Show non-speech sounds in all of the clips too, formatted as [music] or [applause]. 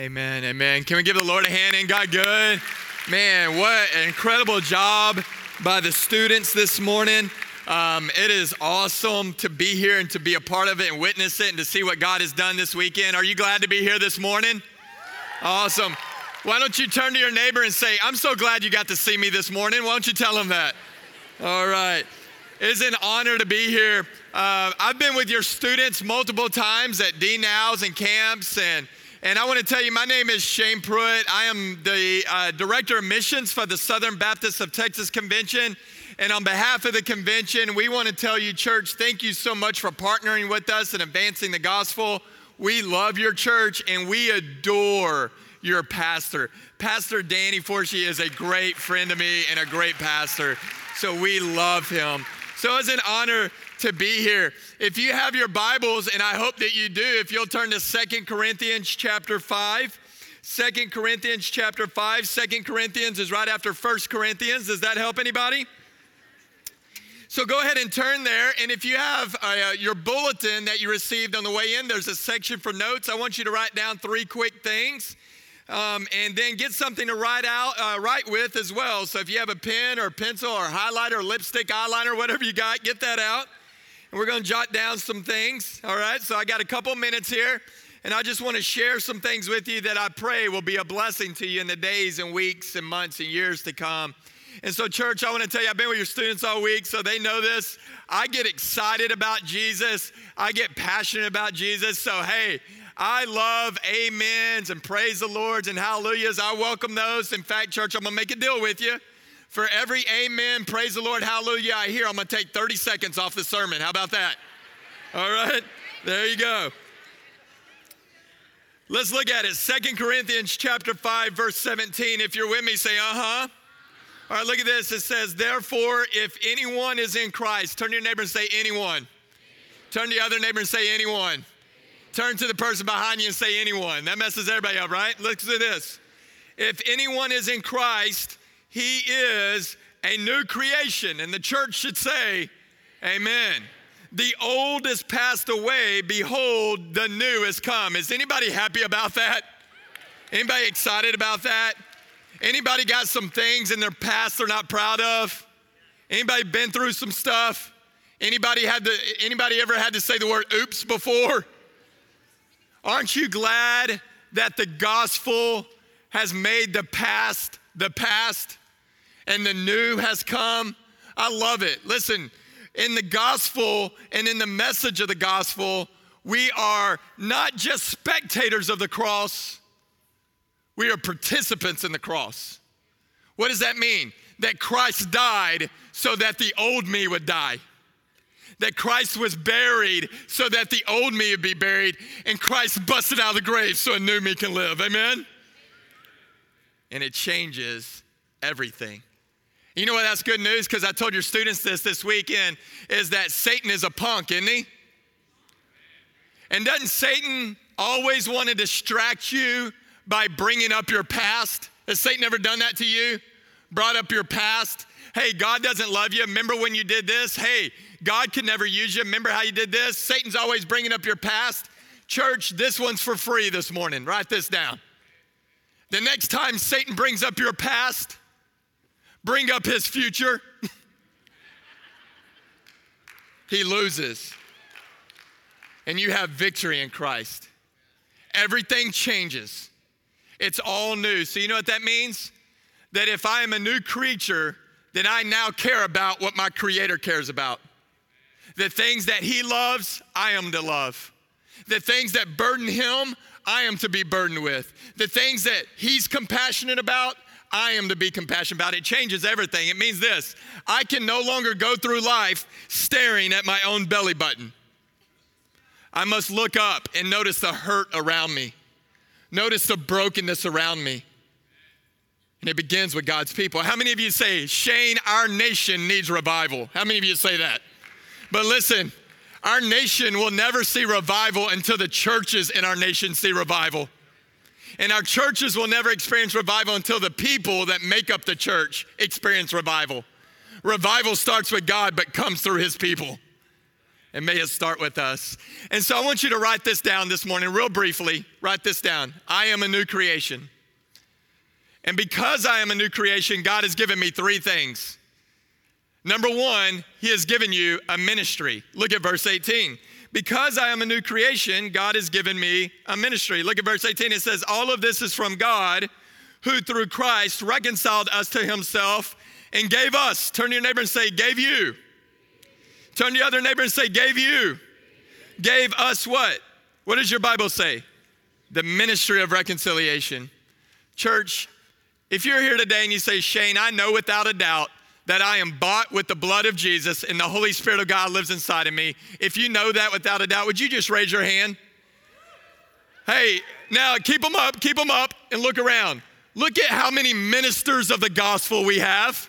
Amen. Amen. Can we give the Lord a hand? Ain't God good? Man, what an incredible job by the students this morning. Um, it is awesome to be here and to be a part of it and witness it and to see what God has done this weekend. Are you glad to be here this morning? Awesome. Why don't you turn to your neighbor and say, I'm so glad you got to see me this morning. Why don't you tell him that? All right. It's an honor to be here. Uh, I've been with your students multiple times at D Nows and camps and and I want to tell you, my name is Shane Pruitt. I am the uh, Director of Missions for the Southern Baptist of Texas Convention. And on behalf of the convention, we want to tell you, church, thank you so much for partnering with us and advancing the gospel. We love your church and we adore your pastor. Pastor Danny Forshee is a great friend of me and a great pastor. So we love him. So it's an honor to be here. If you have your Bibles, and I hope that you do, if you'll turn to Second Corinthians chapter 5. 2 Corinthians chapter 5. 2 Corinthians is right after First Corinthians. Does that help anybody? So go ahead and turn there. And if you have uh, your bulletin that you received on the way in, there's a section for notes. I want you to write down three quick things. Um, and then get something to write out, uh, write with as well. So if you have a pen or pencil or highlighter or lipstick eyeliner, whatever you got, get that out and we're going to jot down some things. All right, so I got a couple minutes here, and I just want to share some things with you that I pray will be a blessing to you in the days and weeks and months and years to come. And so, church, I want to tell you, I've been with your students all week, so they know this. I get excited about Jesus, I get passionate about Jesus. So, hey, I love amens and praise the Lords and hallelujahs. I welcome those. In fact, church, I'm going to make a deal with you. For every amen, praise the Lord, hallelujah, I hear, I'm gonna take 30 seconds off the sermon. How about that? All right, there you go. Let's look at it. Second Corinthians chapter 5, verse 17. If you're with me, say, uh-huh. All right, look at this. It says, therefore, if anyone is in Christ, turn to your neighbor and say, anyone. Turn to the other neighbor and say, anyone. Turn to the person behind you and say, anyone. That messes everybody up, right? Look at this. If anyone is in Christ, he is a new creation. And the church should say, Amen. The old has passed away. Behold, the new has come. Is anybody happy about that? Anybody excited about that? Anybody got some things in their past they're not proud of? Anybody been through some stuff? Anybody had to, anybody ever had to say the word oops before? Aren't you glad that the gospel has made the past the past? And the new has come. I love it. Listen, in the gospel and in the message of the gospel, we are not just spectators of the cross, we are participants in the cross. What does that mean? That Christ died so that the old me would die. That Christ was buried so that the old me would be buried, and Christ busted out of the grave so a new me can live. Amen? And it changes everything. You know what that's good news? Because I told your students this this weekend is that Satan is a punk, isn't he? And doesn't Satan always want to distract you by bringing up your past? Has Satan ever done that to you? Brought up your past? Hey, God doesn't love you. Remember when you did this? Hey, God could never use you. Remember how you did this? Satan's always bringing up your past. Church, this one's for free this morning. Write this down. The next time Satan brings up your past, bring up his future, [laughs] he loses. And you have victory in Christ. Everything changes. It's all new. So, you know what that means? That if I am a new creature, then I now care about what my Creator cares about. The things that He loves, I am to love. The things that burden Him, I am to be burdened with. The things that He's compassionate about, I am to be compassionate about. It changes everything. It means this I can no longer go through life staring at my own belly button. I must look up and notice the hurt around me, notice the brokenness around me. And it begins with God's people. How many of you say, Shane, our nation needs revival? How many of you say that? But listen, our nation will never see revival until the churches in our nation see revival. And our churches will never experience revival until the people that make up the church experience revival. Revival starts with God, but comes through his people. and may it start with us. And so I want you to write this down this morning, real briefly. Write this down. I am a new creation. And because I am a new creation, God has given me three things. Number one, He has given you a ministry. Look at verse 18. Because I am a new creation, God has given me a ministry. Look at verse 18. It says, All of this is from God, who through Christ reconciled us to Himself and gave us. Turn to your neighbor and say, Gave you. Turn to your other neighbor and say, Gave you. Gave us what? What does your Bible say? The ministry of reconciliation. Church, if you're here today and you say, Shane, I know without a doubt that I am bought with the blood of Jesus and the Holy Spirit of God lives inside of me, if you know that without a doubt, would you just raise your hand? Hey, now keep them up, keep them up, and look around. Look at how many ministers of the gospel we have.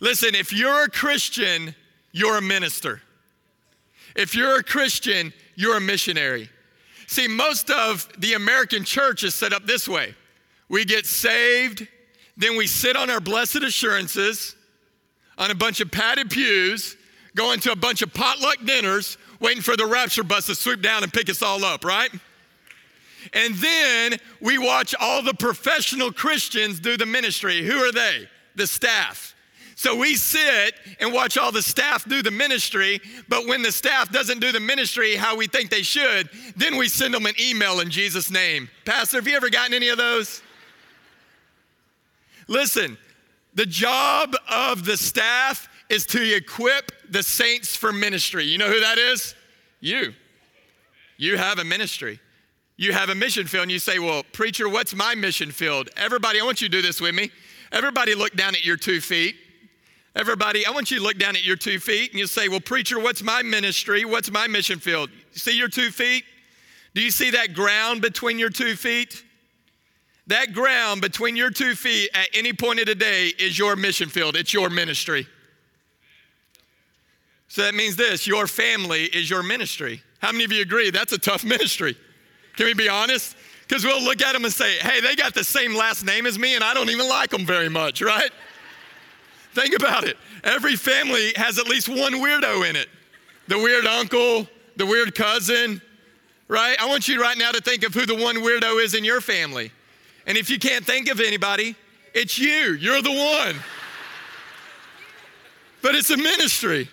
Listen, if you're a Christian, you're a minister. If you're a Christian, you're a missionary. See, most of the American church is set up this way we get saved, then we sit on our blessed assurances on a bunch of padded pews, going to a bunch of potluck dinners, waiting for the rapture bus to swoop down and pick us all up, right? And then we watch all the professional Christians do the ministry. Who are they? The staff. So we sit and watch all the staff do the ministry, but when the staff doesn't do the ministry how we think they should, then we send them an email in Jesus' name. Pastor, have you ever gotten any of those? Listen, the job of the staff is to equip the saints for ministry. You know who that is? You. You have a ministry. You have a mission field, and you say, Well, preacher, what's my mission field? Everybody, I want you to do this with me. Everybody, look down at your two feet. Everybody, I want you to look down at your two feet and you say, Well, preacher, what's my ministry? What's my mission field? See your two feet? Do you see that ground between your two feet? That ground between your two feet at any point of the day is your mission field, it's your ministry. So that means this your family is your ministry. How many of you agree that's a tough [laughs] ministry? Can we be honest? Because we'll look at them and say, hey, they got the same last name as me and I don't even like them very much, [laughs] right? Think about it. Every family has at least one weirdo in it the weird uncle, the weird cousin, right? I want you right now to think of who the one weirdo is in your family. And if you can't think of anybody, it's you. You're the one. But it's a ministry.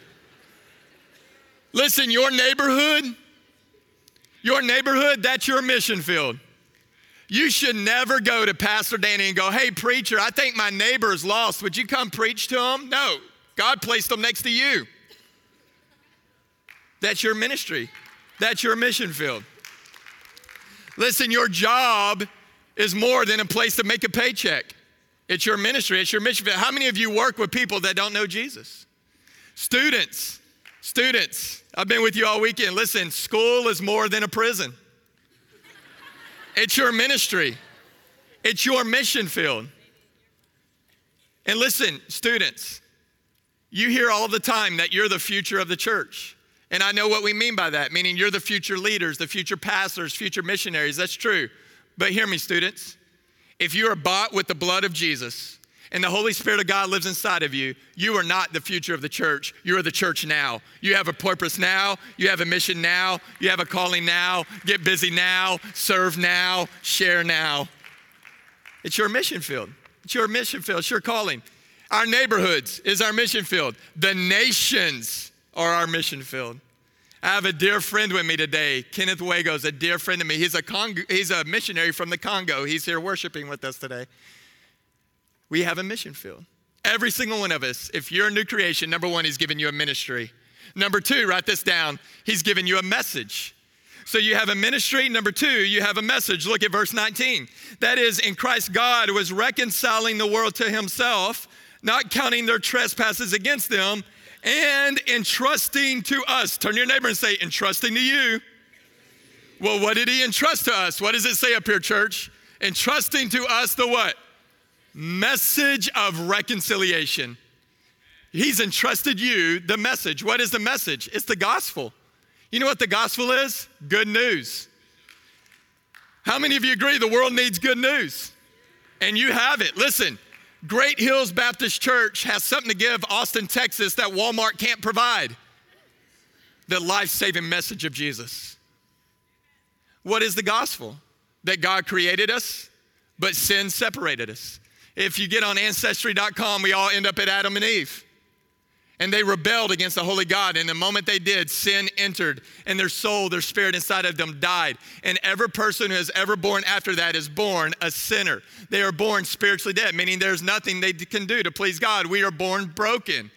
Listen, your neighborhood, your neighborhood, that's your mission field. You should never go to Pastor Danny and go, hey, preacher, I think my neighbor is lost. Would you come preach to him? No, God placed them next to you. That's your ministry, that's your mission field. Listen, your job is more than a place to make a paycheck. It's your ministry, it's your mission. Field. How many of you work with people that don't know Jesus? Students, students, I've been with you all weekend. Listen, school is more than a prison, it's your ministry, it's your mission field. And listen, students, you hear all the time that you're the future of the church. And I know what we mean by that, meaning you're the future leaders, the future pastors, future missionaries. That's true. But hear me, students. If you are bought with the blood of Jesus and the Holy Spirit of God lives inside of you, you are not the future of the church. You are the church now. You have a purpose now. You have a mission now. You have a calling now. Get busy now. Serve now. Share now. It's your mission field. It's your mission field. It's your calling. Our neighborhoods is our mission field. The nations are our mission field. I have a dear friend with me today. Kenneth Wago is a dear friend of me. He's a, Congo, he's a missionary from the Congo. He's here worshiping with us today. We have a mission field. Every single one of us, if you're a new creation, number one, he's given you a ministry. Number two, write this down, he's given you a message. So you have a ministry. Number two, you have a message. Look at verse 19. That is, in Christ, God was reconciling the world to himself, not counting their trespasses against them and entrusting to us. Turn to your neighbor and say, entrusting to you. Well, what did he entrust to us? What does it say up here, church? Entrusting to us the what? Message of reconciliation. He's entrusted you the message. What is the message? It's the gospel. You know what the gospel is? Good news. How many of you agree the world needs good news? And you have it. Listen, Great Hills Baptist Church has something to give Austin, Texas that Walmart can't provide. the life saving message of Jesus. What is the gospel? That God created us, but sin separated us. If you get on ancestry.com, we all end up at Adam and Eve. And they rebelled against the holy God. And the moment they did, sin entered, and their soul, their spirit inside of them died. And every person who is ever born after that is born a sinner. They are born spiritually dead, meaning there's nothing they can do to please God. We are born broken.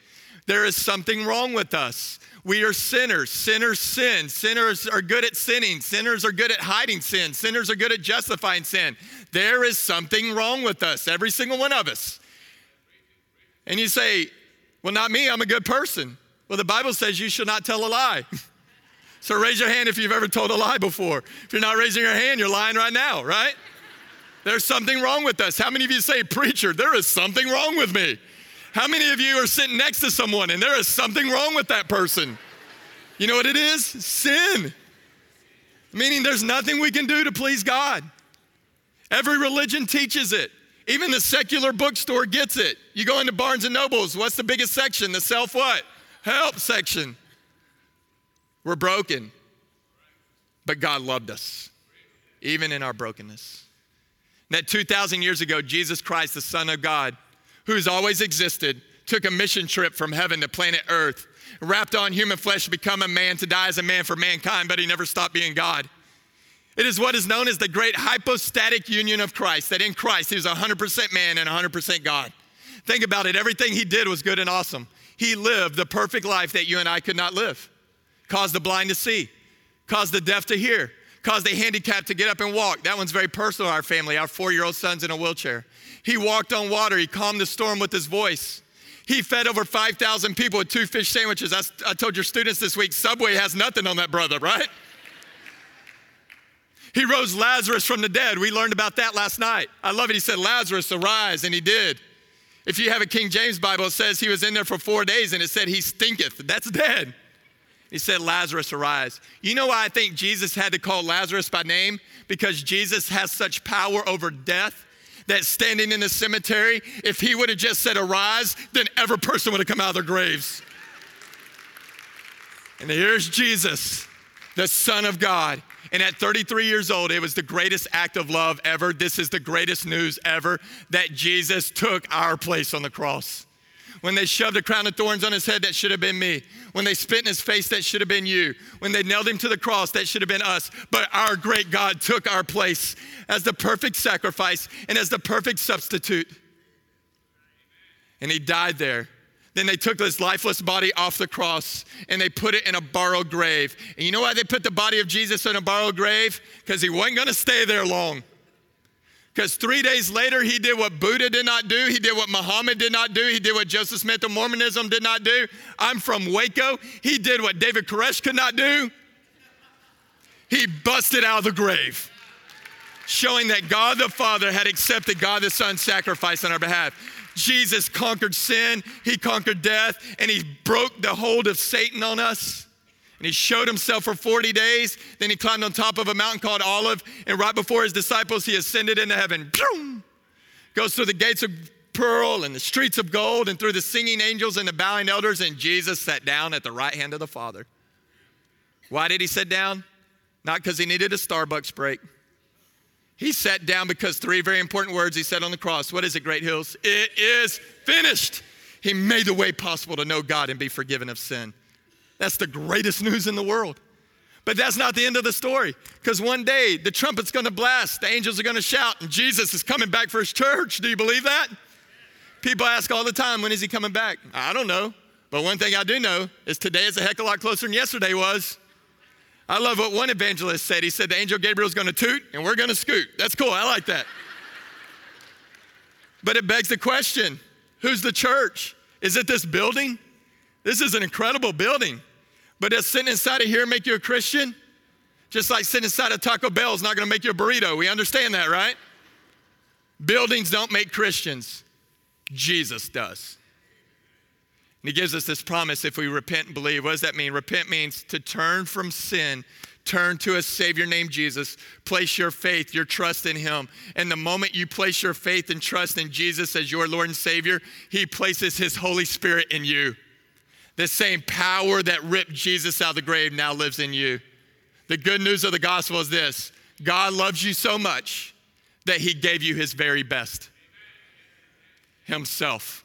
There is something wrong with us. We are sinners. Sinners sin. Sinners are good at sinning. Sinners are good at hiding sin. Sinners are good at justifying sin. There is something wrong with us, every single one of us. And you say, well, not me, I'm a good person. Well, the Bible says you should not tell a lie. [laughs] so raise your hand if you've ever told a lie before. If you're not raising your hand, you're lying right now, right? There's something wrong with us. How many of you say, Preacher, there is something wrong with me? How many of you are sitting next to someone and there is something wrong with that person? You know what it is? Sin. Meaning there's nothing we can do to please God. Every religion teaches it. Even the secular bookstore gets it. You go into Barnes and Nobles, what's the biggest section? The self what? Help section. We're broken. But God loved us, even in our brokenness. That 2,000 years ago, Jesus Christ, the Son of God, who's always existed, took a mission trip from heaven to planet Earth, wrapped on human flesh to become a man, to die as a man for mankind, but he never stopped being God. It is what is known as the great hypostatic union of Christ, that in Christ he was 100% man and 100% God. Think about it, everything he did was good and awesome. He lived the perfect life that you and I could not live, caused the blind to see, caused the deaf to hear, caused the handicapped to get up and walk. That one's very personal our family. Our four year old son's in a wheelchair. He walked on water, he calmed the storm with his voice. He fed over 5,000 people with two fish sandwiches. I, I told your students this week Subway has nothing on that brother, right? He rose Lazarus from the dead. We learned about that last night. I love it. He said, Lazarus, arise, and he did. If you have a King James Bible, it says he was in there for four days and it said he stinketh. That's dead. He said, Lazarus, arise. You know why I think Jesus had to call Lazarus by name? Because Jesus has such power over death that standing in the cemetery, if he would have just said, arise, then every person would have come out of their graves. And here's Jesus, the Son of God. And at 33 years old, it was the greatest act of love ever. This is the greatest news ever that Jesus took our place on the cross. When they shoved a crown of thorns on his head, that should have been me. When they spit in his face, that should have been you. When they nailed him to the cross, that should have been us. But our great God took our place as the perfect sacrifice and as the perfect substitute. And he died there then they took this lifeless body off the cross and they put it in a borrowed grave. And you know why they put the body of Jesus in a borrowed grave? Because he wasn't going to stay there long. Because three days later, he did what Buddha did not do. He did what Muhammad did not do. He did what Joseph Smith of Mormonism did not do. I'm from Waco. He did what David Koresh could not do. He busted out of the grave, showing that God the Father had accepted God the Son's sacrifice on our behalf. Jesus conquered sin, he conquered death, and he broke the hold of Satan on us. And he showed himself for 40 days. Then he climbed on top of a mountain called Olive, and right before his disciples, he ascended into heaven. Boom! Goes through the gates of pearl and the streets of gold, and through the singing angels and the bowing elders, and Jesus sat down at the right hand of the Father. Why did he sit down? Not because he needed a Starbucks break. He sat down because three very important words he said on the cross. What is it, Great Hills? It is finished. He made the way possible to know God and be forgiven of sin. That's the greatest news in the world. But that's not the end of the story because one day the trumpet's gonna blast, the angels are gonna shout, and Jesus is coming back for his church. Do you believe that? People ask all the time, when is he coming back? I don't know. But one thing I do know is today is a heck of a lot closer than yesterday was. I love what one evangelist said. He said, The angel Gabriel's gonna toot and we're gonna scoot. That's cool. I like that. but it begs the question who's the church? Is it this building? This is an incredible building. But does sitting inside of here make you a Christian? Just like sitting inside of Taco Bell is not gonna make you a burrito. We understand that, right? Buildings don't make Christians, Jesus does. And he gives us this promise if we repent and believe. What does that mean? Repent means to turn from sin, turn to a Savior named Jesus, place your faith, your trust in Him. And the moment you place your faith and trust in Jesus as your Lord and Savior, He places His Holy Spirit in you. The same power that ripped Jesus out of the grave now lives in you. The good news of the gospel is this God loves you so much that he gave you his very best Himself.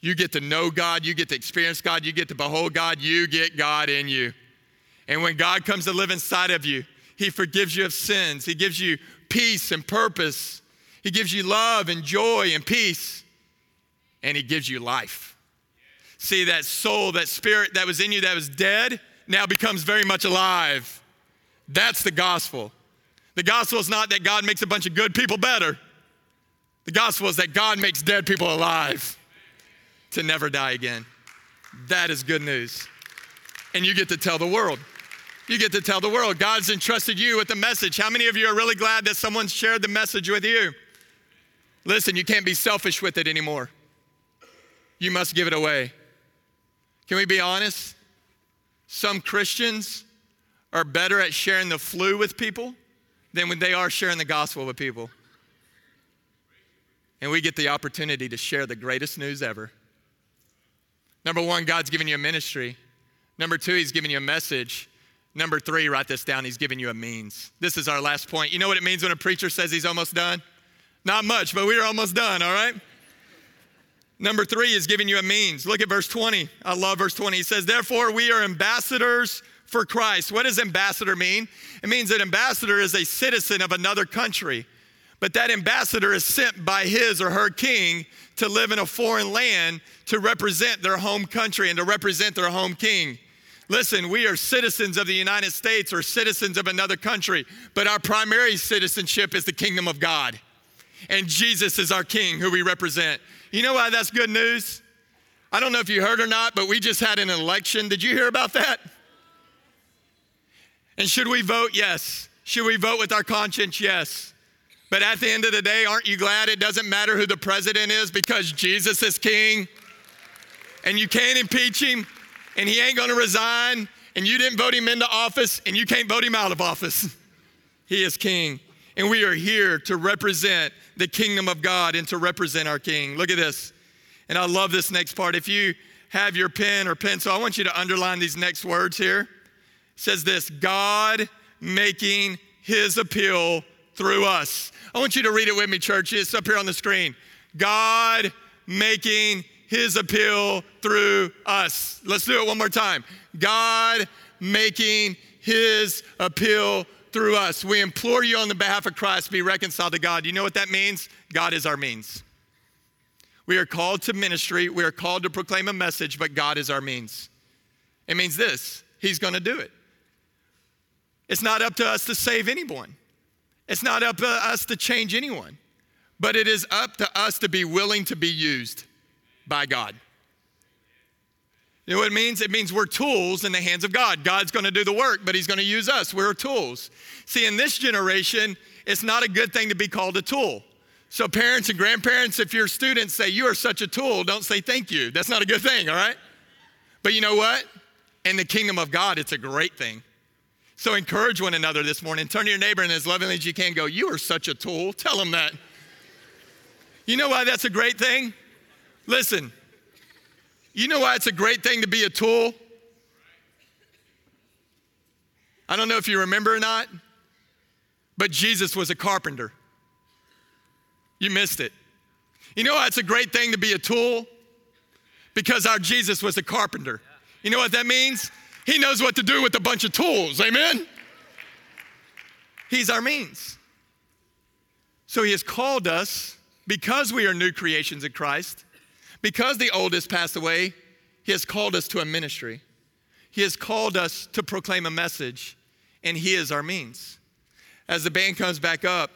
You get to know God, you get to experience God, you get to behold God, you get God in you. And when God comes to live inside of you, He forgives you of sins, He gives you peace and purpose, He gives you love and joy and peace, and He gives you life. See, that soul, that spirit that was in you that was dead, now becomes very much alive. That's the gospel. The gospel is not that God makes a bunch of good people better. The gospel is that God makes dead people alive to never die again. That is good news. And you get to tell the world. You get to tell the world. God's entrusted you with the message. How many of you are really glad that someone shared the message with you? Listen, you can't be selfish with it anymore. You must give it away. Can we be honest? Some Christians are better at sharing the flu with people than when they are sharing the gospel with people. And we get the opportunity to share the greatest news ever. Number one, God's given you a ministry. Number two, He's given you a message. Number three, write this down, He's given you a means. This is our last point. You know what it means when a preacher says he's almost done? Not much, but we're almost done, all right? Number three is giving you a means. Look at verse 20. I love verse 20. He says, Therefore, we are ambassadors for Christ. What does ambassador mean? It means that ambassador is a citizen of another country, but that ambassador is sent by his or her king to live in a foreign land to represent their home country and to represent their home king. Listen, we are citizens of the United States or citizens of another country, but our primary citizenship is the kingdom of God. And Jesus is our king who we represent. You know why that's good news? I don't know if you heard or not, but we just had an election. Did you hear about that? And should we vote? Yes. Should we vote with our conscience? Yes. But at the end of the day, aren't you glad it doesn't matter who the president is because Jesus is king? And you can't impeach him, and he ain't gonna resign, and you didn't vote him into office, and you can't vote him out of office. [laughs] he is king. And we are here to represent the kingdom of God and to represent our king. Look at this. And I love this next part. If you have your pen or pencil, I want you to underline these next words here It says this God making his appeal through us. I want you to read it with me, church. It's up here on the screen. God making his appeal through us. Let's do it one more time. God making his appeal through us. We implore you on the behalf of Christ, be reconciled to God. You know what that means? God is our means. We are called to ministry, we are called to proclaim a message, but God is our means. It means this He's gonna do it. It's not up to us to save anyone. It's not up to us to change anyone. But it is up to us to be willing to be used by God. You know what it means? It means we're tools in the hands of God. God's going to do the work, but He's going to use us. We're tools. See, in this generation, it's not a good thing to be called a tool. So, parents and grandparents, if your students say, You are such a tool, don't say thank you. That's not a good thing, all right? But you know what? In the kingdom of God, it's a great thing. So encourage one another this morning. Turn to your neighbor and as lovingly as you can go, You are such a tool. Tell them that. You know why that's a great thing? Listen, you know why it's a great thing to be a tool? I don't know if you remember or not, but Jesus was a carpenter. You missed it. You know why it's a great thing to be a tool? Because our Jesus was a carpenter. You know what that means? He knows what to do with a bunch of tools. Amen? He's our means. So He has called us because we are new creations in Christ, because the old has passed away, He has called us to a ministry. He has called us to proclaim a message, and He is our means. As the band comes back up,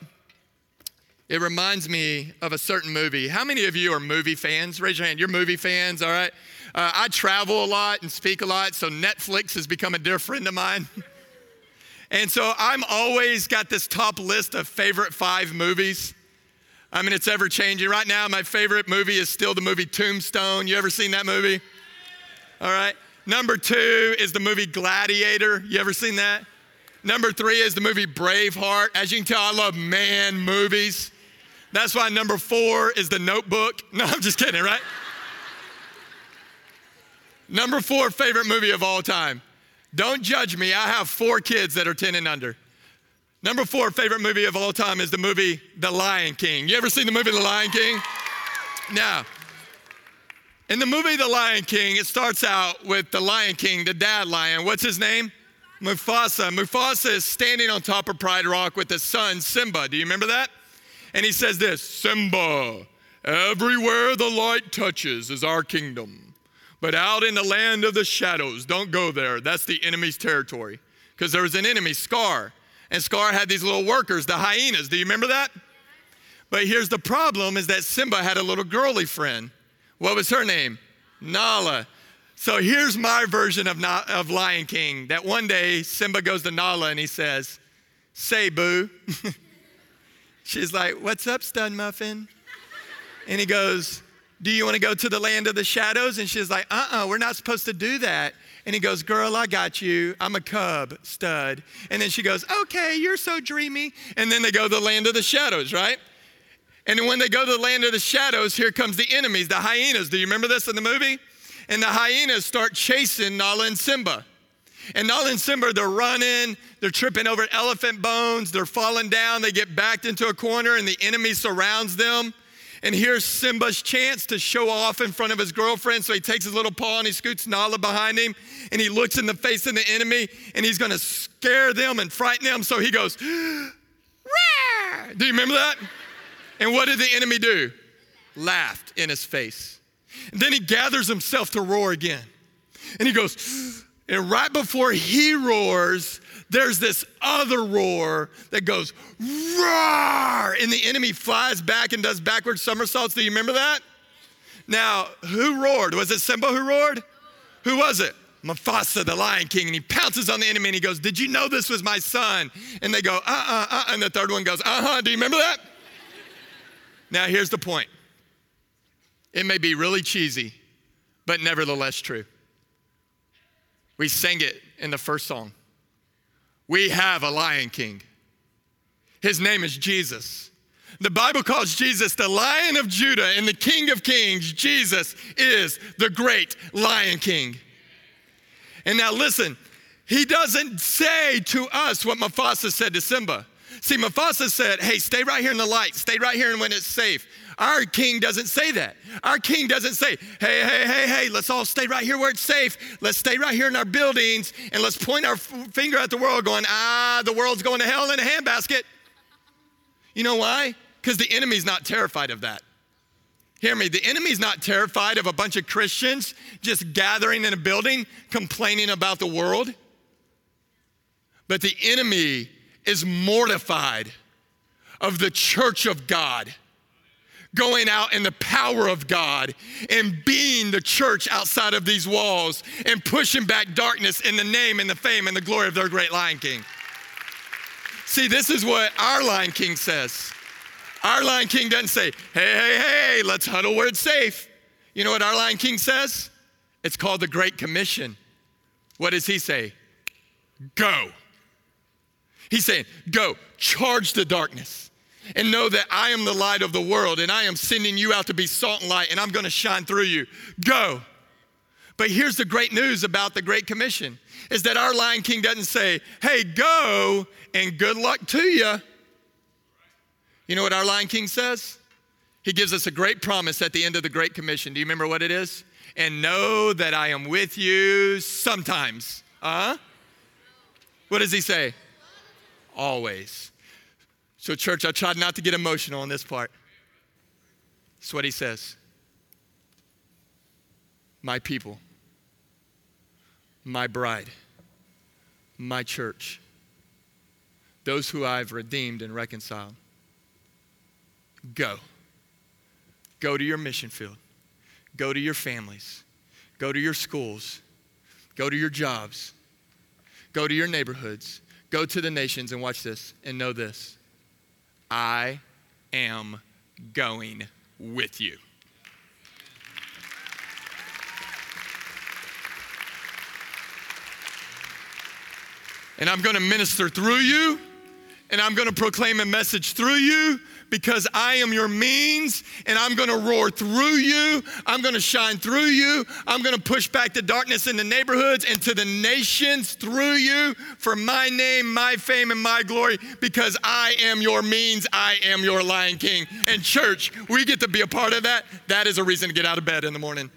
it reminds me of a certain movie. How many of you are movie fans? Raise your hand. You're movie fans, all right? Uh, I travel a lot and speak a lot, so Netflix has become a dear friend of mine. [laughs] and so I'm always got this top list of favorite five movies. I mean, it's ever changing. Right now, my favorite movie is still the movie Tombstone. You ever seen that movie? All right. Number two is the movie Gladiator. You ever seen that? Number three is the movie Braveheart. As you can tell, I love man movies. That's why number four is The Notebook. [laughs] No, I'm just kidding, right? Number four favorite movie of all time. Don't judge me. I have four kids that are 10 and under. Number four favorite movie of all time is the movie The Lion King. You ever seen the movie The Lion King? Now, in the movie The Lion King, it starts out with the Lion King, the dad lion. What's his name? Mufasa. Mufasa is standing on top of Pride Rock with his son Simba. Do you remember that? And he says this Simba, everywhere the light touches is our kingdom. But out in the land of the shadows, don't go there. That's the enemy's territory. Because there was an enemy, Scar. And Scar had these little workers, the hyenas. Do you remember that? But here's the problem is that Simba had a little girly friend. What was her name? Nala. So here's my version of, Na- of Lion King that one day Simba goes to Nala and he says, Say, boo. [laughs] She's like, What's up, stud muffin? And he goes, Do you want to go to the land of the shadows? And she's like, Uh uh-uh, uh, we are not supposed to do that. And he goes, Girl, I got you. I'm a cub stud. And then she goes, Okay, you're so dreamy. And then they go to the land of the shadows, right? And when they go to the land of the shadows, here comes the enemies, the hyenas. Do you remember this in the movie? And the hyenas start chasing Nala and Simba. And Nala and Simba, they're running, they're tripping over elephant bones, they're falling down, they get backed into a corner, and the enemy surrounds them. And here's Simba's chance to show off in front of his girlfriend. So he takes his little paw and he scoots Nala behind him and he looks in the face of the enemy and he's gonna scare them and frighten them. So he goes, Rawr! Do you remember that? And what did the enemy do? Laughed in his face. And then he gathers himself to roar again. And he goes, and right before he roars, there's this other roar that goes, roar, and the enemy flies back and does backward somersaults. Do you remember that? Now, who roared? Was it Simba who roared? Who was it? Mufasa, the Lion King, and he pounces on the enemy and he goes, Did you know this was my son? And they go, Uh uh uh. And the third one goes, Uh huh. Do you remember that? now, here's the point it may be really cheesy, but nevertheless true. We sang it in the first song. We have a Lion King. His name is Jesus. The Bible calls Jesus the Lion of Judah and the King of Kings. Jesus is the great Lion King. And now listen, he doesn't say to us what Mufasa said to Simba. See, Mufasa said, Hey, stay right here in the light, stay right here and when it's safe. Our king doesn't say that. Our king doesn't say, hey, hey, hey, hey, let's all stay right here where it's safe. Let's stay right here in our buildings and let's point our finger at the world going, ah, the world's going to hell in a handbasket. You know why? Because the enemy's not terrified of that. Hear me, the enemy's not terrified of a bunch of Christians just gathering in a building complaining about the world. But the enemy is mortified of the church of God going out in the power of God and being the church outside of these walls and pushing back darkness in the name and the fame and the glory of their great Lion King. See, this is what our Lion King says. Our Lion King doesn't say, hey, hey, hey, let's huddle where it's safe. You know what our Lion King says? It's called the Great Commission. What does he say? Go. He's saying, go, charge the darkness and know that I am the light of the world and I am sending you out to be salt and light and I'm going to shine through you. Go. But here's the great news about the Great Commission is that our Lion King doesn't say, hey, go and good luck to you. You know what our Lion King says? He gives us a great promise at the end of the Great Commission. Do you remember what it is? And know that I am with you sometimes. Uh huh? What does he say? Always. So, church, I tried not to get emotional on this part. That's what he says. My people, my bride, my church, those who I've redeemed and reconciled. Go. Go to your mission field. Go to your families. Go to your schools. Go to your jobs. Go to your neighborhoods. Go to the nations and watch this and know this I am going with you. And I'm going to minister through you, and I'm gonna proclaim a message through you because I am your means and I'm gonna roar through you. I'm gonna shine through you. I'm gonna push back the darkness in the neighborhoods and to the nations through you for my name, my fame, and my glory because I am your means. I am your Lion King. And church, we get to be a part of that. That is a reason to get out of bed in the morning.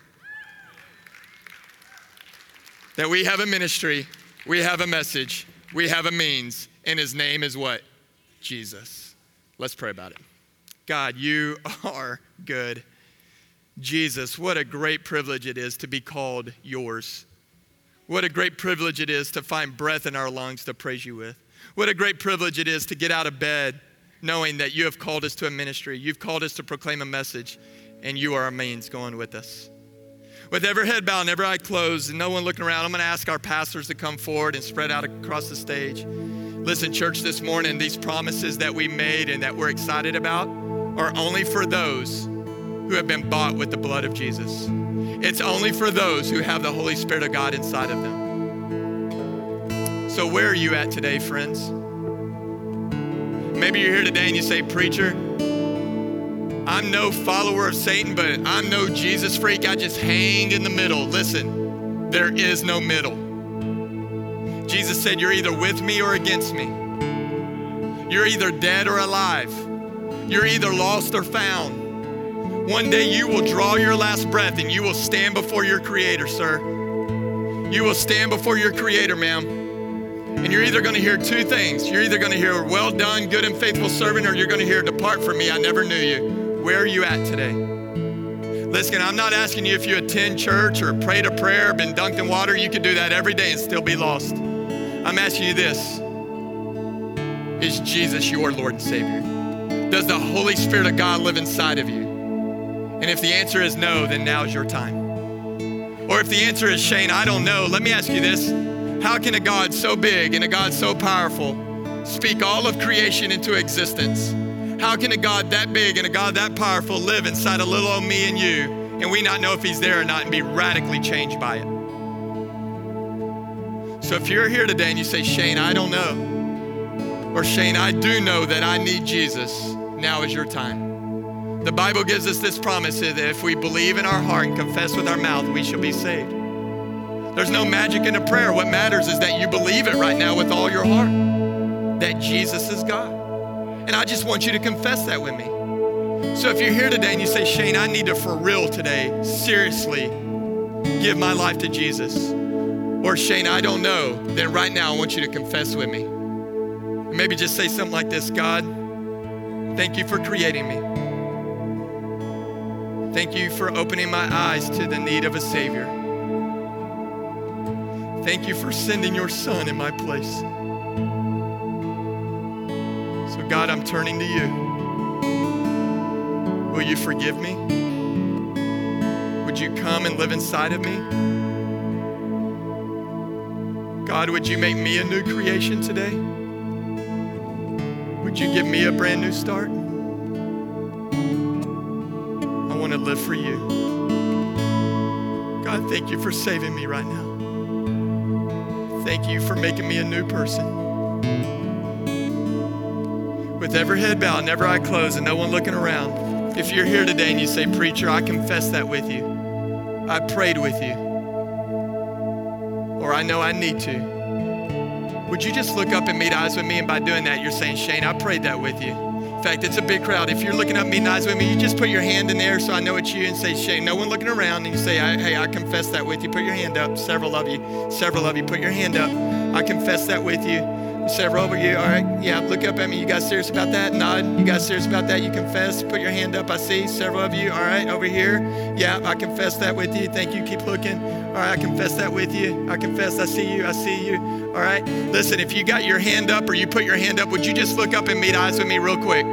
That we have a ministry, we have a message, we have a means, and his name is what? Jesus. Let's pray about it. God, you are good. Jesus, what a great privilege it is to be called yours. What a great privilege it is to find breath in our lungs to praise you with. What a great privilege it is to get out of bed knowing that you have called us to a ministry. You've called us to proclaim a message, and you are our means going with us. With every head bowed and every eye closed and no one looking around, I'm going to ask our pastors to come forward and spread out across the stage. Listen, church, this morning, these promises that we made and that we're excited about are only for those who have been bought with the blood of Jesus. It's only for those who have the Holy Spirit of God inside of them. So, where are you at today, friends? Maybe you're here today and you say, Preacher, I'm no follower of Satan, but I'm no Jesus freak. I just hang in the middle. Listen, there is no middle. Jesus said, You're either with me or against me. You're either dead or alive. You're either lost or found. One day you will draw your last breath and you will stand before your Creator, sir. You will stand before your Creator, ma'am. And you're either going to hear two things. You're either going to hear, Well done, good and faithful servant, or you're going to hear, Depart from me, I never knew you. Where are you at today? Listen, I'm not asking you if you attend church or prayed a prayer, been dunked in water. You can do that every day and still be lost. I'm asking you this Is Jesus your Lord and Savior? Does the Holy Spirit of God live inside of you? And if the answer is no, then now's your time. Or if the answer is Shane, I don't know, let me ask you this How can a God so big and a God so powerful speak all of creation into existence? How can a God that big and a God that powerful live inside a little old me and you, and we not know if He's there or not and be radically changed by it? So if you're here today and you say, Shane, I don't know, or Shane, I do know that I need Jesus, now is your time. The Bible gives us this promise that if we believe in our heart and confess with our mouth, we shall be saved. There's no magic in a prayer. What matters is that you believe it right now with all your heart that Jesus is God. And I just want you to confess that with me. So if you're here today and you say, Shane, I need to for real today, seriously, give my life to Jesus. Or Shane, I don't know, then right now I want you to confess with me. Maybe just say something like this God, thank you for creating me. Thank you for opening my eyes to the need of a Savior. Thank you for sending your Son in my place. So, God, I'm turning to you. Will you forgive me? Would you come and live inside of me? God, would you make me a new creation today? Would you give me a brand new start? I want to live for you. God, thank you for saving me right now. Thank you for making me a new person. With every head bowed and every eye closed and no one looking around, if you're here today and you say, Preacher, I confess that with you, I prayed with you, I know I need to. Would you just look up and meet eyes with me? And by doing that, you're saying, Shane, I prayed that with you. In fact, it's a big crowd. If you're looking up, meeting eyes with me, you just put your hand in there so I know it's you and say, Shane, no one looking around. And you say, Hey, I confess that with you. Put your hand up. Several of you, several of you, put your hand up. I confess that with you. Several over you. All right. Yeah, look up at me. You guys serious about that? Nod. You guys serious about that? You confess. Put your hand up. I see several of you. All right. Over here. Yeah, I confess that with you. Thank you. Keep looking. All right. I confess that with you. I confess. I see you. I see you. All right. Listen, if you got your hand up or you put your hand up, would you just look up and meet eyes with me real quick?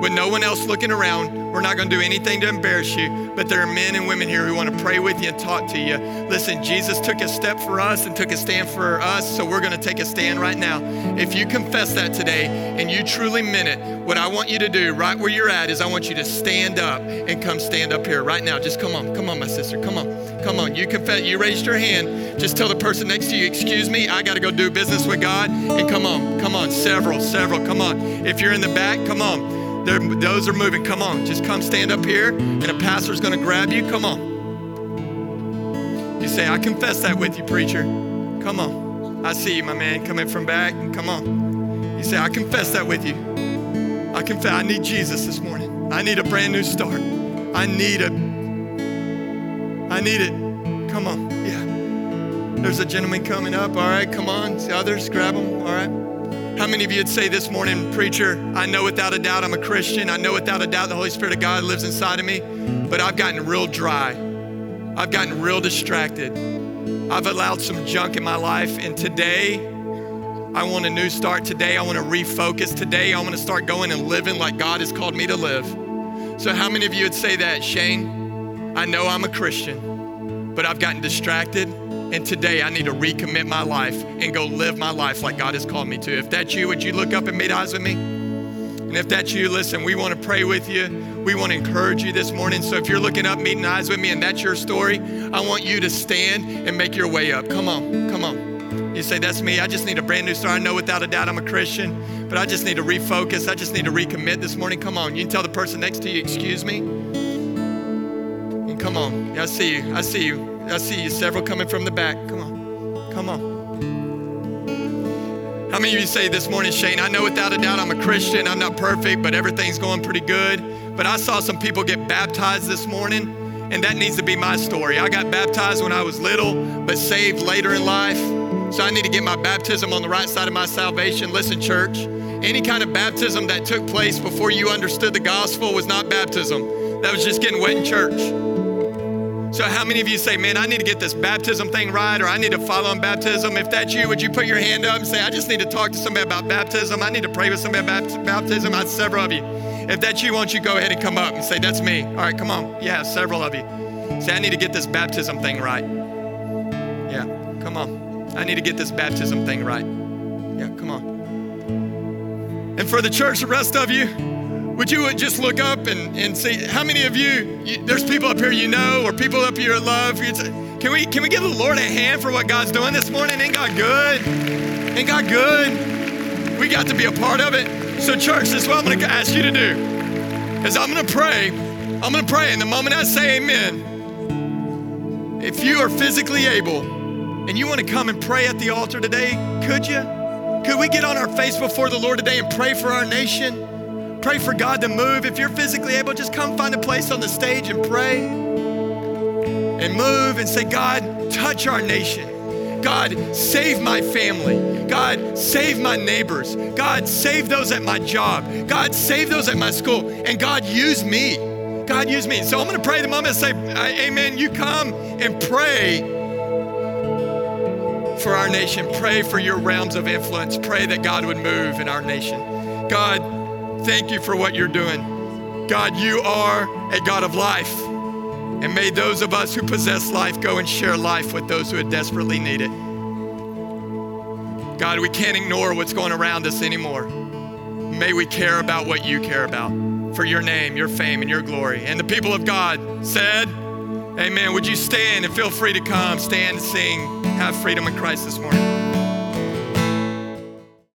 With no one else looking around, We're not going to do anything to embarrass you, but there are men and women here who want to pray with you and talk to you. Listen, Jesus took a step for us and took a stand for us, so we're going to take a stand right now. If you confess that today and you truly meant it, what I want you to do right where you're at is I want you to stand up and come stand up here right now. Just come on, come on, my sister, come on, come on. You confess, you raised your hand. Just tell the person next to you, excuse me, I got to go do business with God. And come on, come on, several, several, come on. If you're in the back, come on. They're, those are moving. Come on, just come stand up here, and a pastor's going to grab you. Come on. You say, I confess that with you, preacher. Come on. I see you, my man, coming from back. Come on. You say, I confess that with you. I confess, I need Jesus this morning. I need a brand new start. I need a, I need it. Come on. Yeah. There's a gentleman coming up. All right, come on. The others, grab them. All right. How many of you would say this morning, preacher, I know without a doubt I'm a Christian. I know without a doubt the Holy Spirit of God lives inside of me, but I've gotten real dry. I've gotten real distracted. I've allowed some junk in my life, and today I want a new start. Today I want to refocus. Today I want to start going and living like God has called me to live. So, how many of you would say that, Shane? I know I'm a Christian, but I've gotten distracted. And today I need to recommit my life and go live my life like God has called me to. If that's you, would you look up and meet eyes with me? And if that's you, listen, we want to pray with you. We want to encourage you this morning. So if you're looking up, meeting eyes with me, and that's your story, I want you to stand and make your way up. Come on, come on. You say, That's me. I just need a brand new start. I know without a doubt I'm a Christian, but I just need to refocus. I just need to recommit this morning. Come on. You can tell the person next to you, Excuse me. And come on. Yeah, I see you. I see you. I see you, several coming from the back. Come on, come on. How many of you say this morning, Shane, I know without a doubt I'm a Christian, I'm not perfect, but everything's going pretty good. But I saw some people get baptized this morning, and that needs to be my story. I got baptized when I was little, but saved later in life. So I need to get my baptism on the right side of my salvation. Listen, church, any kind of baptism that took place before you understood the gospel was not baptism. That was just getting wet in church. So, how many of you say, man, I need to get this baptism thing right, or I need to follow in baptism? If that's you, would you put your hand up and say, I just need to talk to somebody about baptism? I need to pray with somebody about baptism? I have several of you. If that's you, won't you go ahead and come up and say, that's me? All right, come on. Yeah, several of you. Say, I need to get this baptism thing right. Yeah, come on. I need to get this baptism thing right. Yeah, come on. And for the church, the rest of you, would you just look up and, and see how many of you, you, there's people up here you know or people up here love? Can we can we give the lord a hand for what god's doing this morning? Ain't god good? Ain't god good? We got to be a part of it. So church this is what i'm going to ask you to do is i'm going to pray. I'm going to pray. And the moment i say amen if you are physically able and you want to come and pray at the altar today could you? Could we get on our face before the lord today and pray for our nation pray for God to move. If you're physically able, just come find a place on the stage and pray and move and say, God, touch our nation. God, save my family. God, save my neighbors. God, save those at my job. God, save those at my school. And God, use me. God, use me. So I'm going to pray the moment and say, uh, Amen. You come and pray for our nation. Pray for your realms of influence. Pray that God would move in our nation. God, thank you for what you're doing. God, you are a God of life. And may those of us who possess life go and share life with those who desperately need it. God, we can't ignore what's going around us anymore. May we care about what you care about for your name, your fame, and your glory. And the people of God said, Amen. Would you stand and feel free to come, stand and sing, have freedom in Christ this morning?